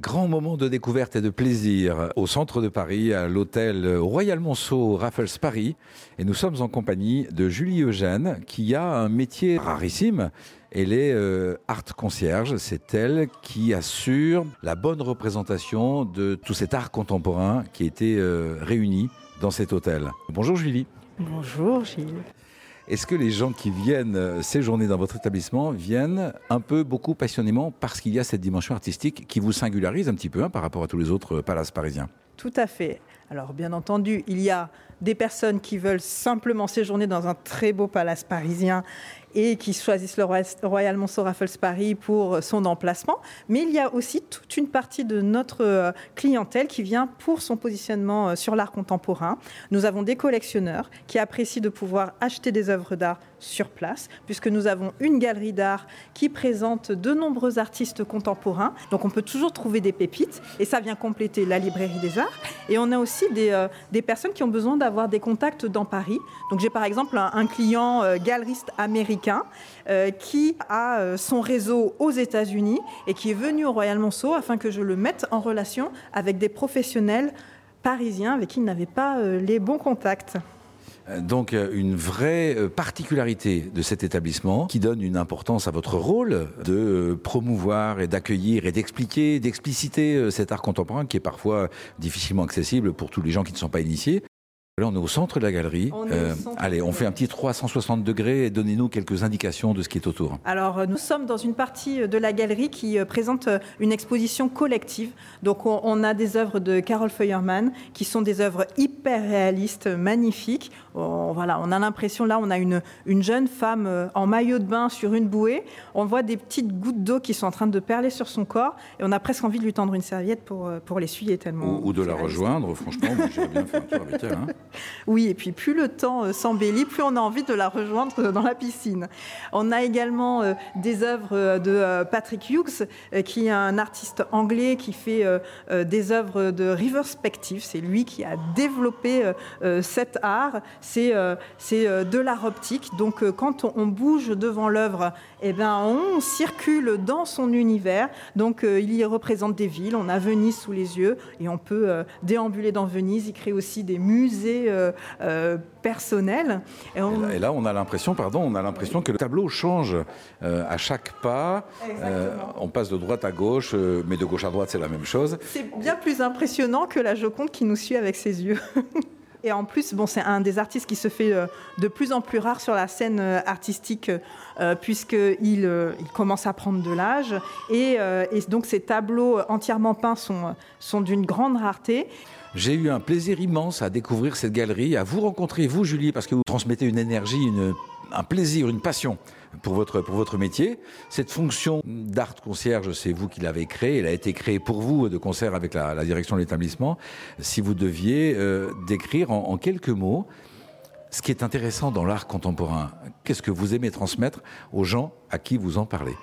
Grand moment de découverte et de plaisir au centre de Paris, à l'hôtel Royal Monceau Raffles Paris. Et nous sommes en compagnie de Julie Eugène, qui a un métier rarissime. Elle est euh, art concierge. C'est elle qui assure la bonne représentation de tout cet art contemporain qui été euh, réuni dans cet hôtel. Bonjour Julie. Bonjour Gilles. Est-ce que les gens qui viennent euh, séjourner dans votre établissement viennent un peu, beaucoup passionnément parce qu'il y a cette dimension artistique qui vous singularise un petit peu hein, par rapport à tous les autres euh, palaces parisiens? Tout à fait. Alors bien entendu, il y a des personnes qui veulent simplement séjourner dans un très beau palace parisien et qui choisissent le Royal Monceau Raffles Paris pour son emplacement. Mais il y a aussi toute une partie de notre euh, clientèle qui vient pour son positionnement euh, sur l'art contemporain. Nous avons des collectionneurs qui apprécient de pouvoir acheter des œuvres d'art sur place, puisque nous avons une galerie d'art qui présente de nombreux artistes contemporains. Donc on peut toujours trouver des pépites, et ça vient compléter la librairie des arts. Et on a aussi des, euh, des personnes qui ont besoin d'avoir des contacts dans Paris. Donc j'ai par exemple un, client euh, galeriste américain euh, qui a son réseau aux États-Unis et qui est venu au Royal Monceau afin que je le mette en relation avec des professionnels parisiens avec qui il n'avait pas les bons contacts. Donc une vraie particularité de cet établissement qui donne une importance à votre rôle de promouvoir et d'accueillir et d'expliquer, d'expliciter cet art contemporain qui est parfois difficilement accessible pour tous les gens qui ne sont pas initiés. Là, on est au centre de la galerie. On euh, allez, on fait un petit 360 degrés et donnez-nous quelques indications de ce qui est autour. Alors, euh, nous sommes dans une partie de la galerie qui euh, présente une exposition collective. Donc, on, on a des œuvres de Carol Feuermann qui sont des œuvres hyper réalistes, magnifiques. On, voilà, on a l'impression, là, on a une, une jeune femme en maillot de bain sur une bouée. On voit des petites gouttes d'eau qui sont en train de perler sur son corps et on a presque envie de lui tendre une serviette pour, pour l'essuyer tellement. Ou, ou de la rejoindre, franchement, j'aurais bien fait un tour avec elle. Hein. Oui, et puis plus le temps euh, s'embellit, plus on a envie de la rejoindre euh, dans la piscine. On a également euh, des œuvres de Patrick Hughes, qui est un artiste anglais qui fait des œuvres de riverspective. C'est lui qui a développé cet art. C'est de l'art optique. Donc quand on bouge devant l'œuvre, eh ben, on circule dans son univers. Donc il y représente des villes. On a Venise sous les yeux et on peut déambuler dans Venise. Il crée aussi des musées euh, euh, personnel. Et, on... et, là, et, là, on a l'impression, pardon, on a l'impression que le tableau change euh, à chaque pas. On passe de droite à gauche, mais de gauche à droite, c'est la même chose. C'est bien plus impressionnant que la Joconde qui nous suit avec ses yeux. Et en plus, bon, c'est un des artistes qui se fait euh, de plus en plus rare sur la scène euh, artistique, euh, puisqu'il il commence à prendre de l'âge. Et, donc, ces tableaux entièrement peints sont, sont d'une grande rareté. J'ai eu un plaisir immense à découvrir cette galerie, à vous rencontrer, vous, Julie, parce que vous transmettez une énergie, un plaisir, une passion pour votre, pour votre métier. Cette fonction d'art concierge, c'est vous qui l'avez créée. Elle a été créée pour vous de concert avec la, direction de l'établissement. Si vous deviez euh, décrire en, en quelques mots ce qui est intéressant dans l'art contemporain, qu'est-ce que vous aimez transmettre aux gens à qui vous en parlez?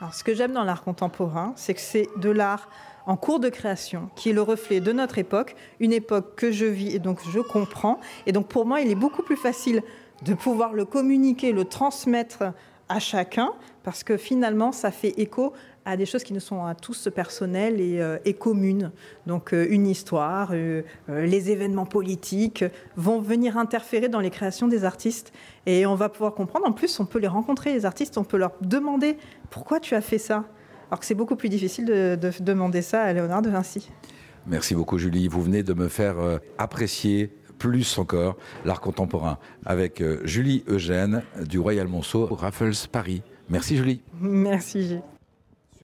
Alors, ce que j'aime dans l'art contemporain, c'est que c'est de l'art en cours de création, qui est le reflet de notre époque, une époque que je vis et donc je comprends. Et donc pour moi, il est beaucoup plus facile de pouvoir le communiquer, le transmettre à chacun, parce que finalement, ça fait écho à des choses qui ne sont à tous personnelles et, euh, communes. Donc euh, une histoire, euh, les événements politiques vont venir interférer dans les créations des artistes et on va pouvoir comprendre. En plus, on peut les rencontrer, les artistes, on peut leur demander pourquoi tu as fait ça? Alors que c'est beaucoup plus difficile de, de demander ça à Léonard de Vinci. Merci beaucoup Julie, vous venez de me faire apprécier plus encore l'art contemporain avec euh, Julie Eugène du Royal Monceau Raffles Paris. Merci Julie. Merci Gilles.